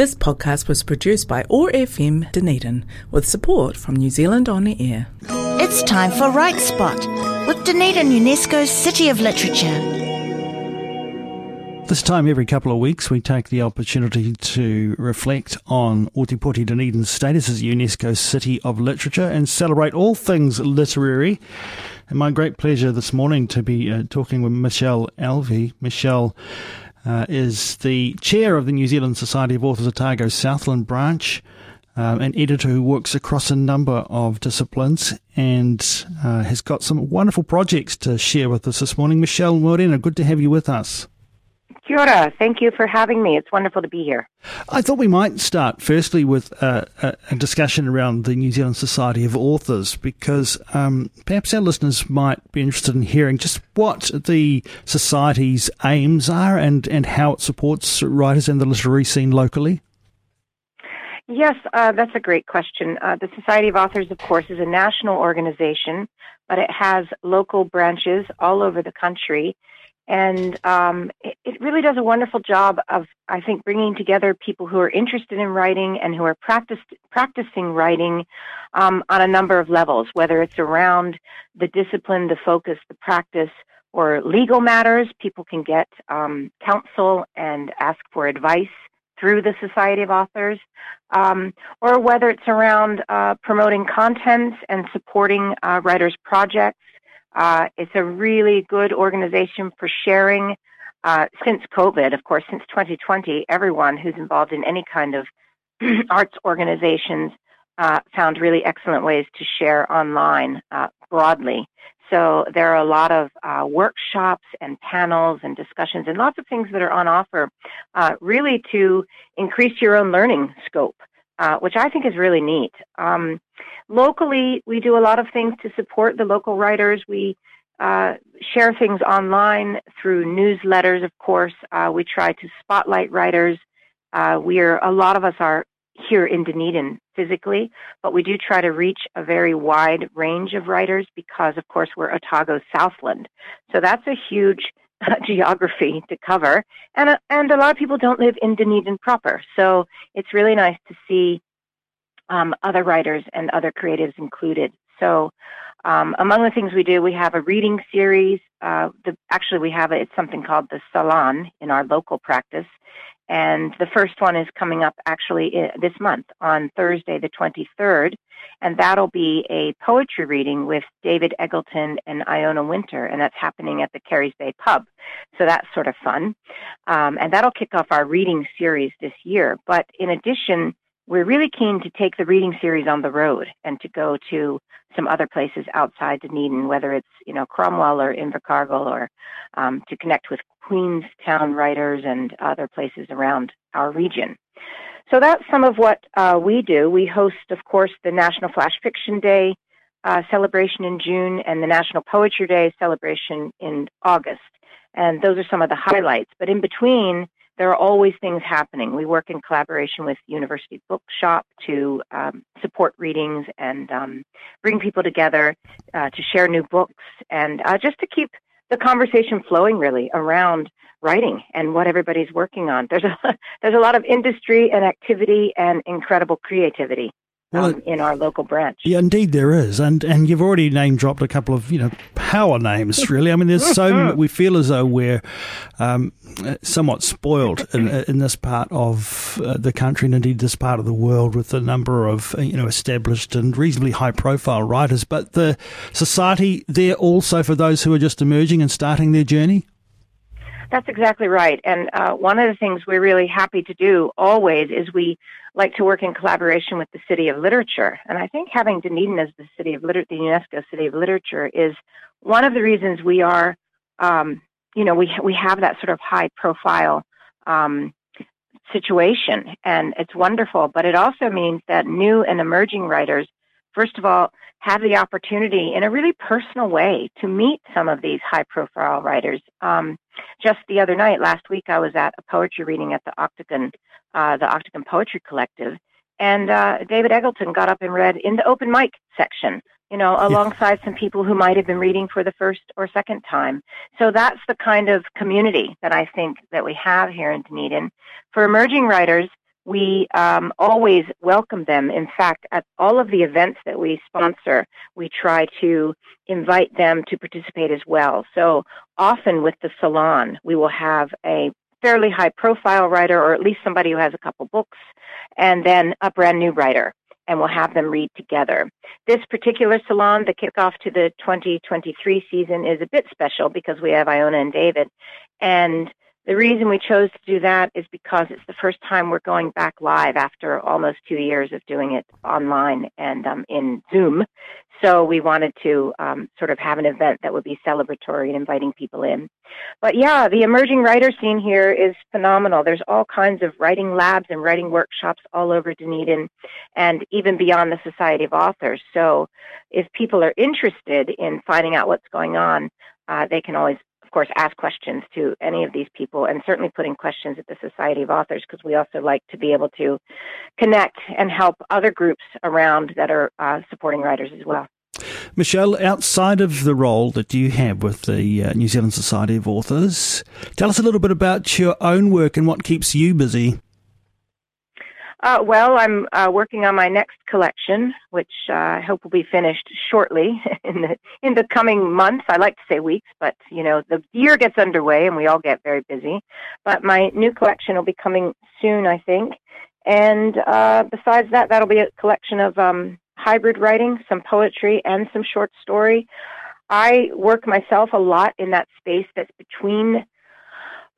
This podcast was produced by OAR FM Dunedin with support from New Zealand On the Air. It's time for Right Spot with Dunedin UNESCO's City of Literature. This time every couple of weeks, we take the opportunity to reflect on Ōtepoti Dunedin's status as UNESCO City of Literature and celebrate all things literary. And my great pleasure this morning to be uh, talking with Michelle Elvey. Michelle uh, is the chair of the New Zealand Society of Authors Otago Southland branch, um, an editor who works across a number of disciplines and uh, has got some wonderful projects to share with us this morning. Michelle Morena, good to have you with us. Kia ora. Thank you for having me. It's wonderful to be here. I thought we might start firstly with a, a discussion around the New Zealand Society of Authors because um, perhaps our listeners might be interested in hearing just what the Society's aims are and, and how it supports writers and the literary scene locally. Yes, uh, that's a great question. Uh, the Society of Authors, of course, is a national organization, but it has local branches all over the country and um, it, it, really does a wonderful job of, I think, bringing together people who are interested in writing and who are practicing writing um, on a number of levels, whether it's around the discipline, the focus, the practice, or legal matters. People can get um, counsel and ask for advice through the Society of Authors, um, or whether it's around uh, promoting contents and supporting uh, writers' projects uh, it's a really good organization for sharing. Uh, since COVID, of course, since 2020, everyone who's involved in any kind of arts organizations uh, found really excellent ways to share online uh, broadly. So there are a lot of uh, workshops and panels and discussions and lots of things that are on offer, uh, really to increase your own learning scope. Uh, which I think is really neat. Um, locally, we do a lot of things to support the local writers. We uh, share things online through newsletters, of course. Uh, we try to spotlight writers. Uh, we are a lot of us are here in Dunedin physically, but we do try to reach a very wide range of writers because, of course, we're Otago Southland. So that's a huge geography to cover, and a, and a lot of people don't live in Dunedin proper. So it's really nice to see um, other writers and other creatives included. So um, among the things we do, we have a reading series. Uh, the, actually, we have a, it's something called the Salon in our local practice, and the first one is coming up actually uh, this month on Thursday, the 23rd. And that'll be a poetry reading with David Eggleton and Iona Winter. And that's happening at the Careys Bay Pub. So that's sort of fun. Um, and that'll kick off our reading series this year. But in addition, we're really keen to take the reading series on the road and to go to some other places outside Dunedin, whether it's you know Cromwell or Invercargill, or um, to connect with Queenstown writers and other places around our region. So that's some of what uh, we do. We host, of course, the National Flash Fiction Day uh, celebration in June and the National Poetry Day celebration in August. And those are some of the highlights. But in between, there are always things happening. We work in collaboration with University Bookshop to um, support readings and um, bring people together uh, to share new books and uh, just to keep the conversation flowing really around writing and what everybody's working on. There's a there's a lot of industry and activity and incredible creativity well, um, in our local branch. Yeah, indeed there is, and and you've already name dropped a couple of you know power names. Really, I mean, there's so we feel as though we're um, somewhat spoiled in, in this part of uh, the country, and indeed this part of the world, with a number of uh, you know established and reasonably high profile writers. But the society there also for those who are just emerging and starting their journey. That's exactly right. And uh, one of the things we're really happy to do always is we like to work in collaboration with the City of Literature. And I think having Dunedin as the City of Liter- the UNESCO City of Literature is one of the reasons we are, um, you know, we we have that sort of high profile um, situation, and it's wonderful. But it also means that new and emerging writers, first of all, have the opportunity in a really personal way to meet some of these high profile writers. Um, just the other night, last week, I was at a poetry reading at the Octagon, uh, the Octagon Poetry Collective, and uh, David Eggleton got up and read in the open mic section, you know, alongside some people who might have been reading for the first or second time. So that's the kind of community that I think that we have here in Dunedin. For emerging writers, we um, always welcome them. In fact, at all of the events that we sponsor, we try to invite them to participate as well. So often with the salon, we will have a fairly high profile writer or at least somebody who has a couple books and then a brand new writer and we'll have them read together. This particular salon, the kickoff to the 2023 season is a bit special because we have Iona and David and the reason we chose to do that is because it's the first time we're going back live after almost two years of doing it online and um, in Zoom. So we wanted to um, sort of have an event that would be celebratory and inviting people in. But yeah, the emerging writer scene here is phenomenal. There's all kinds of writing labs and writing workshops all over Dunedin and even beyond the Society of Authors. So if people are interested in finding out what's going on, uh, they can always of course, ask questions to any of these people and certainly putting questions at the Society of Authors because we also like to be able to connect and help other groups around that are uh, supporting writers as well. Michelle, outside of the role that you have with the uh, New Zealand Society of Authors, tell us a little bit about your own work and what keeps you busy. Uh, well, I'm uh, working on my next collection, which uh, I hope will be finished shortly in the in the coming months. I like to say weeks, but you know the year gets underway and we all get very busy. But my new collection will be coming soon, I think. And uh, besides that, that'll be a collection of um, hybrid writing, some poetry, and some short story. I work myself a lot in that space that's between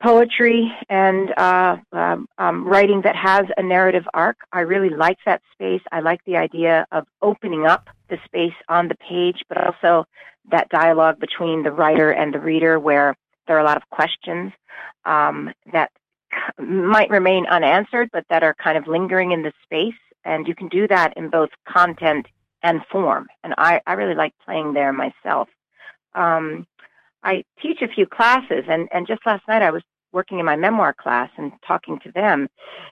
poetry and uh, um, um, writing that has a narrative arc. I really like that space. I like the idea of opening up the space on the page, but also that dialogue between the writer and the reader where there are a lot of questions um, that might remain unanswered, but that are kind of lingering in the space. And you can do that in both content and form. And I, I really like playing there myself. Um, I teach a few classes, and, and just last night I was working in my memoir class and talking to them.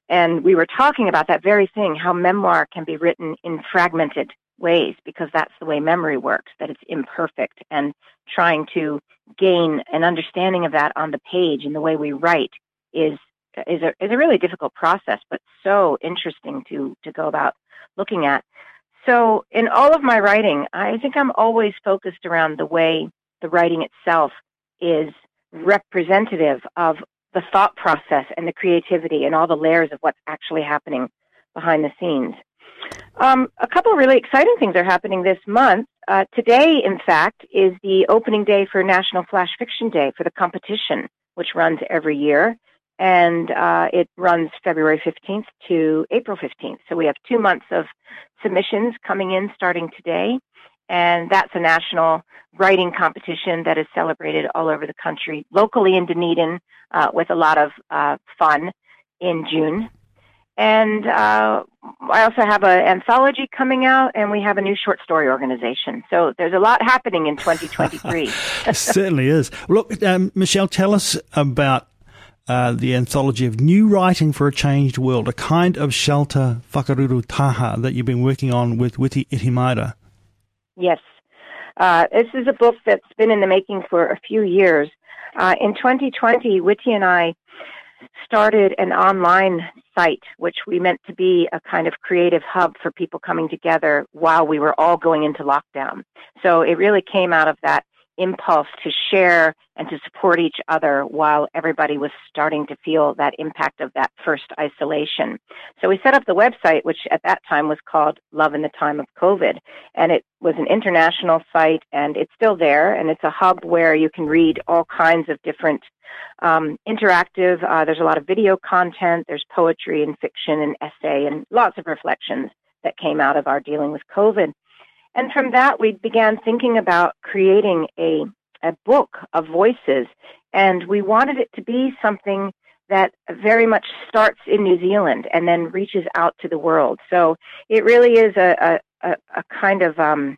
And we were talking about that very thing, how memoir can be written in fragmented ways because that's the way memory works, that it's imperfect and trying to gain an understanding of that on the page and the way we write is is a is a really difficult process, but so interesting to to go about looking at. So in all of my writing, I think I'm always focused around the way the writing itself is representative of the thought process and the creativity and all the layers of what's actually happening behind the scenes. Um, a couple of really exciting things are happening this month. Uh, today, in fact, is the opening day for National Flash Fiction Day for the competition, which runs every year. And uh, it runs February 15th to April 15th. So we have two months of submissions coming in starting today and that's a national writing competition that is celebrated all over the country, locally in Dunedin, uh, with a lot of uh, fun in June. And uh, I also have an anthology coming out, and we have a new short story organization. So there's a lot happening in 2023. certainly is. Look, um, Michelle, tell us about uh, the anthology of New Writing for a Changed World, a kind of shelter whakaruru taha that you've been working on with Witi Ihimaera. Yes. Uh, this is a book that's been in the making for a few years. Uh, in 2020, Witi and I started an online site, which we meant to be a kind of creative hub for people coming together while we were all going into lockdown. So it really came out of that impulse to share and to support each other while everybody was starting to feel that impact of that first isolation. So we set up the website, which at that time was called Love in the Time of COVID. And it was an international site and it's still there. And it's a hub where you can read all kinds of different um, interactive, uh, there's a lot of video content, there's poetry and fiction and essay and lots of reflections that came out of our dealing with COVID. And from that, we began thinking about creating a, a book of voices. And we wanted it to be something that very much starts in New Zealand and then reaches out to the world. So it really is a, a, a kind of um,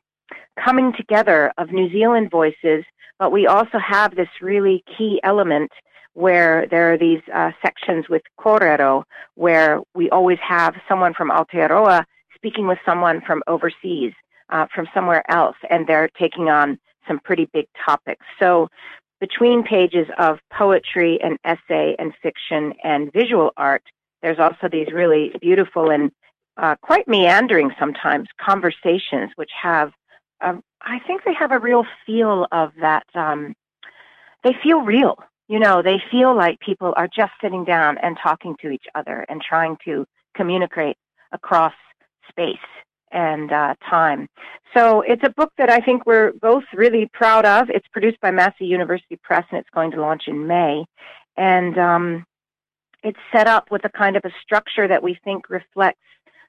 coming together of New Zealand voices, but we also have this really key element where there are these uh, sections with Korero, where we always have someone from Aotearoa speaking with someone from overseas uh, from somewhere else, and they're taking on some pretty big topics. So between pages of poetry and essay and fiction and visual art, there's also these really beautiful and uh, quite meandering sometimes conversations, which have, uh, I think they have a real feel of that. Um, they feel real. You know, they feel like people are just sitting down and talking to each other and trying to communicate across space and uh, time. So it's a book that I think we're both really proud of. It's produced by Massey University Press and it's going to launch in May. And um, it's set up with a kind of a structure that we think reflects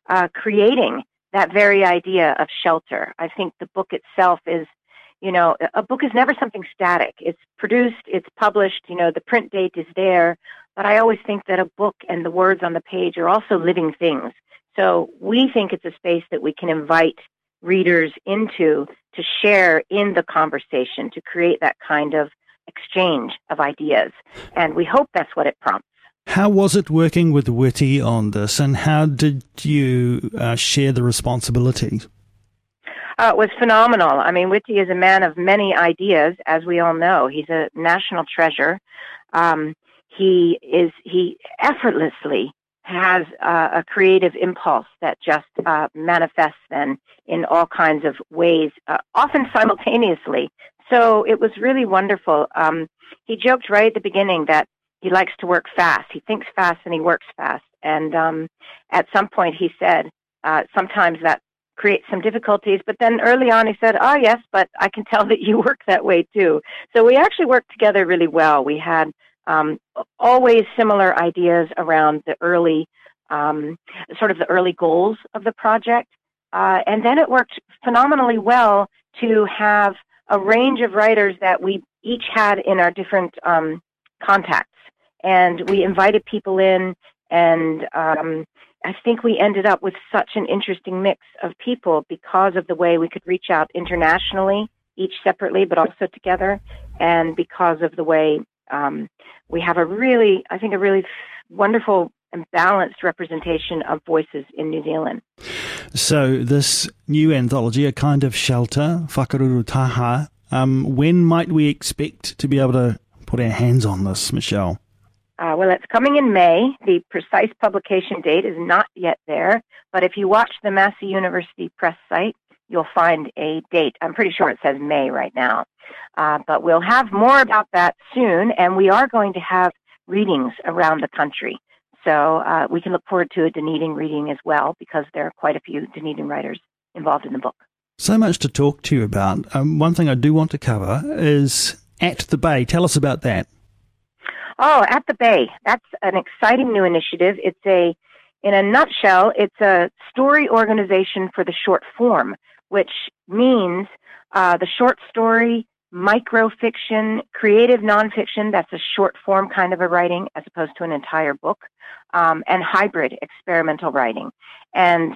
uh, creating that very idea of shelter. I think the book itself is, you know, a book is never something static. It's produced, it's published, you know, the print date is there. But I always think that a book and the words on the page are also living things. So we think it's a space that we can invite readers into to share in the conversation, to create that kind of exchange of ideas. And we hope that's what it prompts. How was it working with Witi on this, and how did you uh, share the responsibilities? Uh, it was phenomenal. I mean, Witi is a man of many ideas, as we all know. He's a national treasure. Um, he is he effortlessly has uh, a creative impulse that just uh, manifests then in all kinds of ways, uh, often simultaneously. So it was really wonderful. Um, he joked right at the beginning that he likes to work fast. He thinks fast and he works fast. And um, at some point, he said uh, sometimes that creates some difficulties. But then early on, he said, "Oh yes, but I can tell that you work that way too." So we actually worked together really well. We had um, always similar ideas around the early, um, sort of the early goals of the project. Uh, and then it worked phenomenally well to have a range of writers that we each had in our different um, contacts. And we invited people in, and um, I think we ended up with such an interesting mix of people because of the way we could reach out internationally, each separately, but also together, and because of the way um, we have a really, I think, a really wonderful and balanced representation of voices in New Zealand. So, this new anthology, A Kind of Shelter, Whakaruru Taha, um, when might we expect to be able to put our hands on this, Michelle? Uh, well, it's coming in May. The precise publication date is not yet there, but if you watch the Massey University Press site, you'll find a date. I'm pretty sure it says May right now. Uh, but we'll have more about that soon, and we are going to have readings around the country. So uh, we can look forward to a Dunedin reading as well because there are quite a few Dunedin writers involved in the book. So much to talk to you about. Um, one thing I do want to cover is At the Bay. Tell us about that. Oh, At the Bay. That's an exciting new initiative. It's a, in a nutshell, it's a story organization for the short form, which means uh, the short story microfiction, creative nonfiction, that's a short form kind of a writing as opposed to an entire book, um, and hybrid experimental writing. And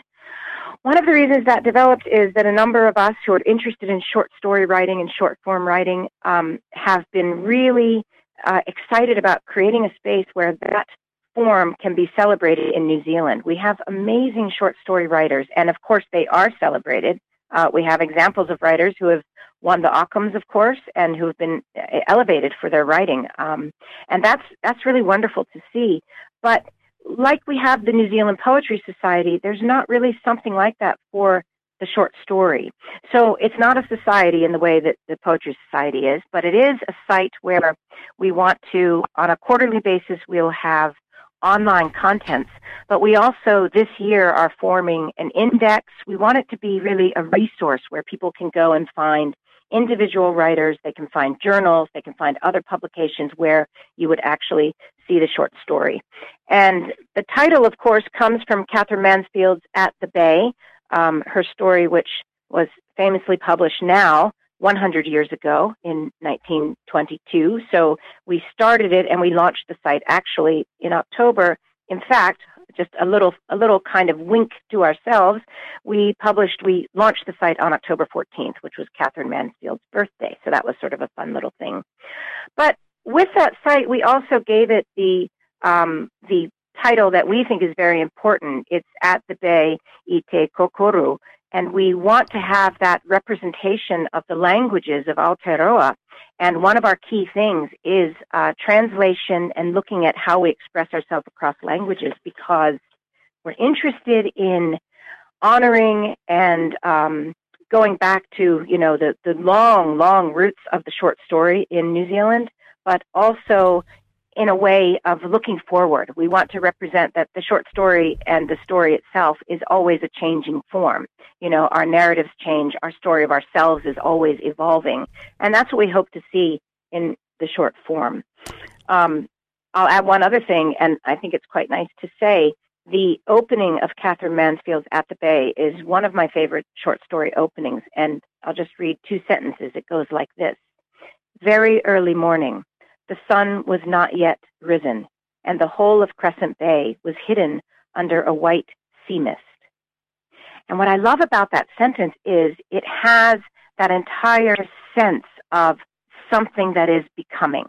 one of the reasons that developed is that a number of us who are interested in short story writing and short form writing um, have been really uh, excited about creating a space where that form can be celebrated in New Zealand. We have amazing short story writers, and of course, they are celebrated. Uh, we have examples of writers who have won the Ockhams, of course, and who have been uh, elevated for their writing. Um, and that's that's really wonderful to see. But like we have the New Zealand Poetry Society, there's not really something like that for the short story. So it's not a society in the way that the Poetry Society is, but it is a site where we want to, on a quarterly basis, we'll have online contents, but we also this year are forming an index. We want it to be really a resource where people can go and find individual writers, they can find journals, they can find other publications where you would actually see the short story. And the title, of course, comes from Katherine Mansfield's At the Bay, um, her story, which was famously published now 100 years ago in 1922. So we started it and we launched the site actually in October. In fact, just a little a little kind of wink to ourselves, we published we launched the site on October 14th, which was Katherine Mansfield's birthday. So that was sort of a fun little thing. But with that site, we also gave it the um, the title that we think is very important. It's at the bay I te Kokoru, And we want to have that representation of the languages of Aotearoa. And one of our key things is uh, translation and looking at how we express ourselves across languages because we're interested in honoring and um, going back to you know the the long long roots of the short story in New Zealand, but also in a way of looking forward. We want to represent that the short story and the story itself is always a changing form. You know, our narratives change, our story of ourselves is always evolving, and that's what we hope to see in the short form. Um, I'll add one other thing, and I think it's quite nice to say the opening of Katherine Mansfield's At the Bay is one of my favorite short story openings, and I'll just read two sentences. It goes like this Very early morning, the sun was not yet risen, and the whole of Crescent Bay was hidden under a white sea mist. And what I love about that sentence is it has that entire sense of something that is becoming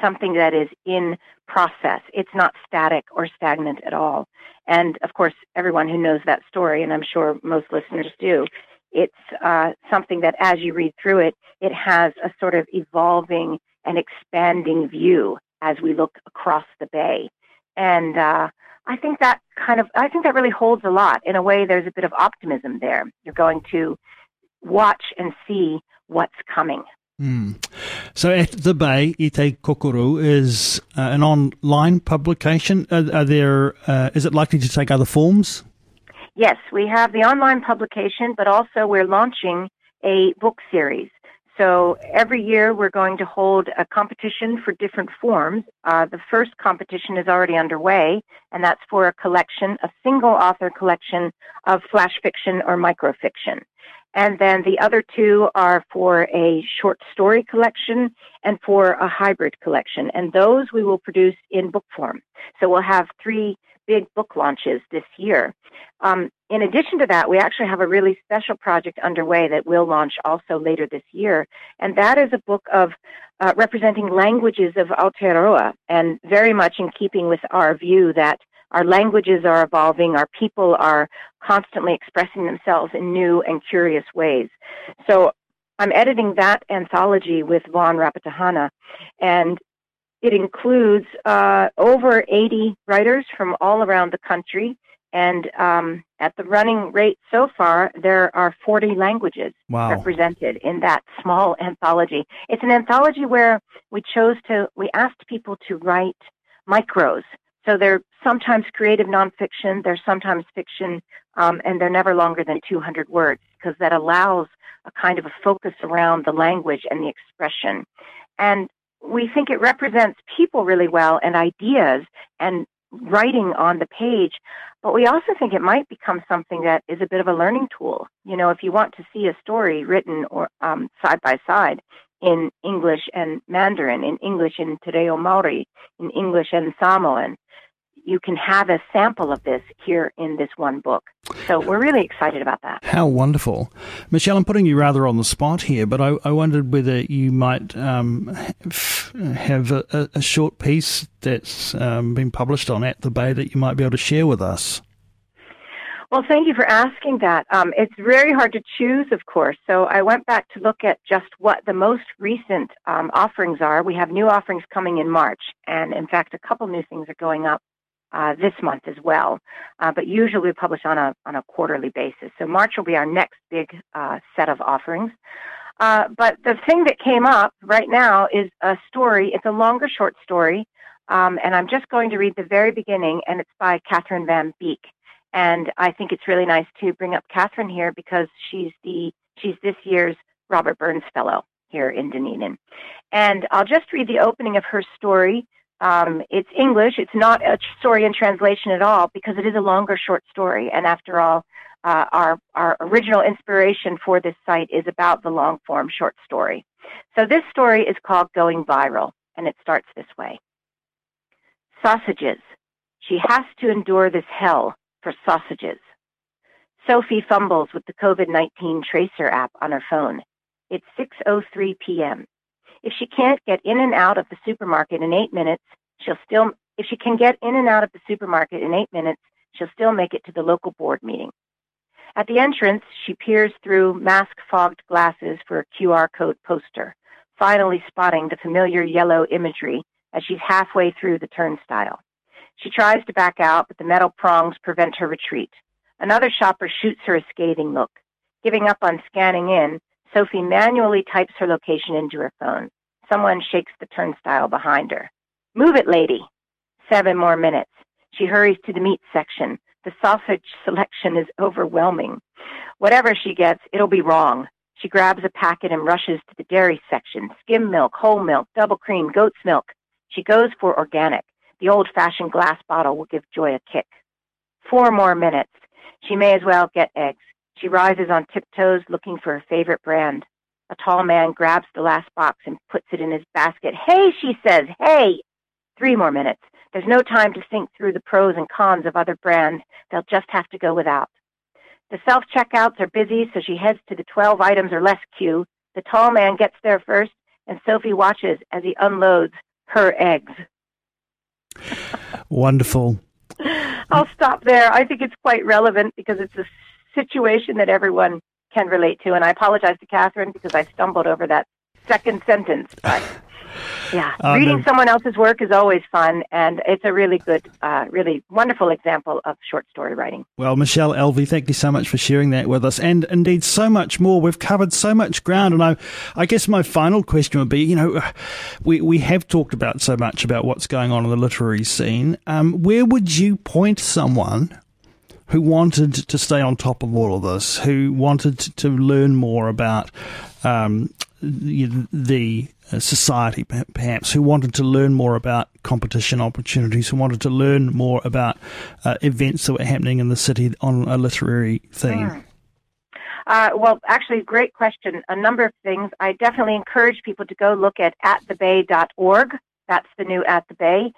something that is in process. It's not static or stagnant at all. And of course, everyone who knows that story, and I'm sure most listeners do, it's uh, something that as you read through it, it has a sort of evolving and expanding view as we look across the bay. And uh, I think that kind of, I think that really holds a lot. In a way, there's a bit of optimism there. You're going to watch and see what's coming. Mm. So, at the Bay, I te Kokoru is uh, an online publication. Are, are there? Uh, is it likely to take other forms? Yes, we have the online publication, but also we're launching a book series. So every year we're going to hold a competition for different forms. Uh, the first competition is already underway, and that's for a collection, a single author collection of flash fiction or microfiction. And then the other two are for a short story collection and for a hybrid collection. And those we will produce in book form. So we'll have three big book launches this year. Um, in addition to that, we actually have a really special project underway that will launch also later this year. And that is a book of uh, representing languages of Aotearoa and very much in keeping with our view that our languages are evolving. Our people are constantly expressing themselves in new and curious ways. So I'm editing that anthology with Vaughan Rapatahana, and it includes uh, over 80 writers from all around the country. And um, at the running rate so far, there are 40 languages wow. represented in that small anthology. It's an anthology where we chose to, we asked people to write micros so they're sometimes creative nonfiction, they're sometimes fiction, um, and they're never longer than 200 words because that allows a kind of a focus around the language and the expression. And we think it represents people really well and ideas and writing on the page, but we also think it might become something that is a bit of a learning tool. You know, if you want to see a story written or um, side by side, in English and Mandarin, in English and Te Reo Maori, in English and Samoan. You can have a sample of this here in this one book. So we're really excited about that. How wonderful. Michelle, I'm putting you rather on the spot here, but I, I wondered whether you might um, have a, a, short piece that's um, been published on At the Bay that you might be able to share with us. Well, thank you for asking that. Um, it's very hard to choose, of course. So I went back to look at just what the most recent um, offerings are. We have new offerings coming in March, and in fact, a couple new things are going up uh, this month as well. Uh, but usually we publish on a on a quarterly basis. So March will be our next big uh, set of offerings. Uh, but the thing that came up right now is a story. It's a longer short story, um, and I'm just going to read the very beginning, and it's by Kathryn Van Beek. And I think it's really nice to bring up Kathryn here because she's the she's this year's Robert Burns Fellow here in Dunedin. And I'll just read the opening of her story. Um, it's English. It's not a story in translation at all because it is a longer short story. And after all, uh, our our original inspiration for this site is about the long form short story. So this story is called Going Viral, and it starts this way. Sausages. She has to endure this hell for sausages. Sophie fumbles with the COVID-19 tracer app on her phone. It's 6:03 p.m. If she can't get in and out of the supermarket in 8 minutes, she'll still if she can get in and out of the supermarket in 8 minutes, she'll still make it to the local board meeting. At the entrance, she peers through mask-fogged glasses for a QR code poster, finally spotting the familiar yellow imagery as she's halfway through the turnstile. She tries to back out, but the metal prongs prevent her retreat. Another shopper shoots her a scathing look. Giving up on scanning in, Sophie manually types her location into her phone. Someone shakes the turnstile behind her. Move it, lady. Seven more minutes. She hurries to the meat section. The sausage selection is overwhelming. Whatever she gets, it'll be wrong. She grabs a packet and rushes to the dairy section. Skim milk, whole milk, double cream, goat's milk. She goes for organic. The old-fashioned glass bottle will give Joy a kick. Four more minutes. She may as well get eggs. She rises on tiptoes looking for her favorite brand. A tall man grabs the last box and puts it in his basket. Hey, she says, hey! Three more minutes. There's no time to think through the pros and cons of other brands. They'll just have to go without. The self-checkouts are busy, so she heads to the 12 items or less queue. The tall man gets there first, and Sophie watches as he unloads her eggs. Wonderful. I'll stop there. I think it's quite relevant because it's a situation that everyone can relate to. And I apologize to Kathryn because I stumbled over that second sentence. But yeah, um, reading someone else's work is always fun, and it's a really good, uh, really wonderful example of short story writing. Well, Michelle Elvey, thank you so much for sharing that with us, and indeed so much more. We've covered so much ground, and I, I guess my final question would be, you know, we we have talked about so much about what's going on in the literary scene. Um, where would you point someone? Who wanted to stay on top of all of this? Who wanted to learn more about um, the uh, society, perhaps, who wanted to learn more about competition opportunities, who wanted to learn more about uh, events that were happening in the city on a literary theme? Mm. Uh, well, actually, great question. A number of things. I definitely encourage people to go look at atthebay.org. That's the new At the Bay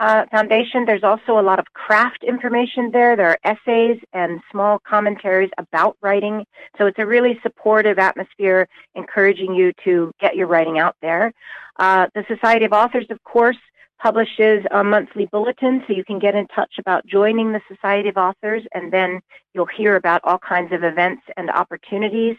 uh, Foundation. There's also a lot of craft information there. There are essays and small commentaries about writing. So it's a really supportive atmosphere, encouraging you to get your writing out there. Uh, the Society of Authors, of course, publishes a monthly bulletin, so you can get in touch about joining the Society of Authors, and then you'll hear about all kinds of events and opportunities.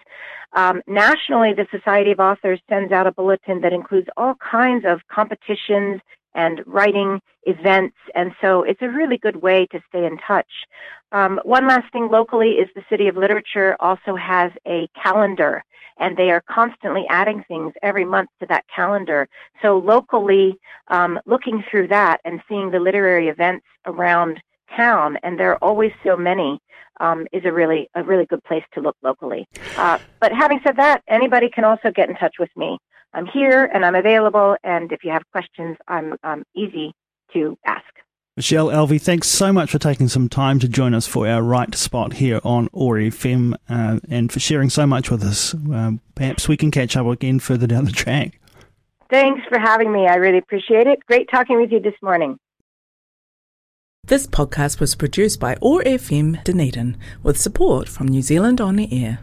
Um, nationally, the Society of Authors sends out a bulletin that includes all kinds of competitions and writing events. And so it's a really good way to stay in touch. Um, one last thing locally is the City of Literature also has a calendar and they are constantly adding things every month to that calendar. So locally, um, looking through that and seeing the literary events around town, and there are always so many, um, is a really a really good place to look locally. Uh, but having said that, anybody can also get in touch with me. I'm here and I'm available. And if you have questions, I'm um, easy to ask. Michelle Elvey, thanks so much for taking some time to join us for our right spot here on OAR FM uh, and for sharing so much with us. Uh, perhaps we can catch up again further down the track. Thanks for having me. I really appreciate it. Great talking with you this morning. This podcast was produced by OAR FM Dunedin with support from New Zealand On the Air.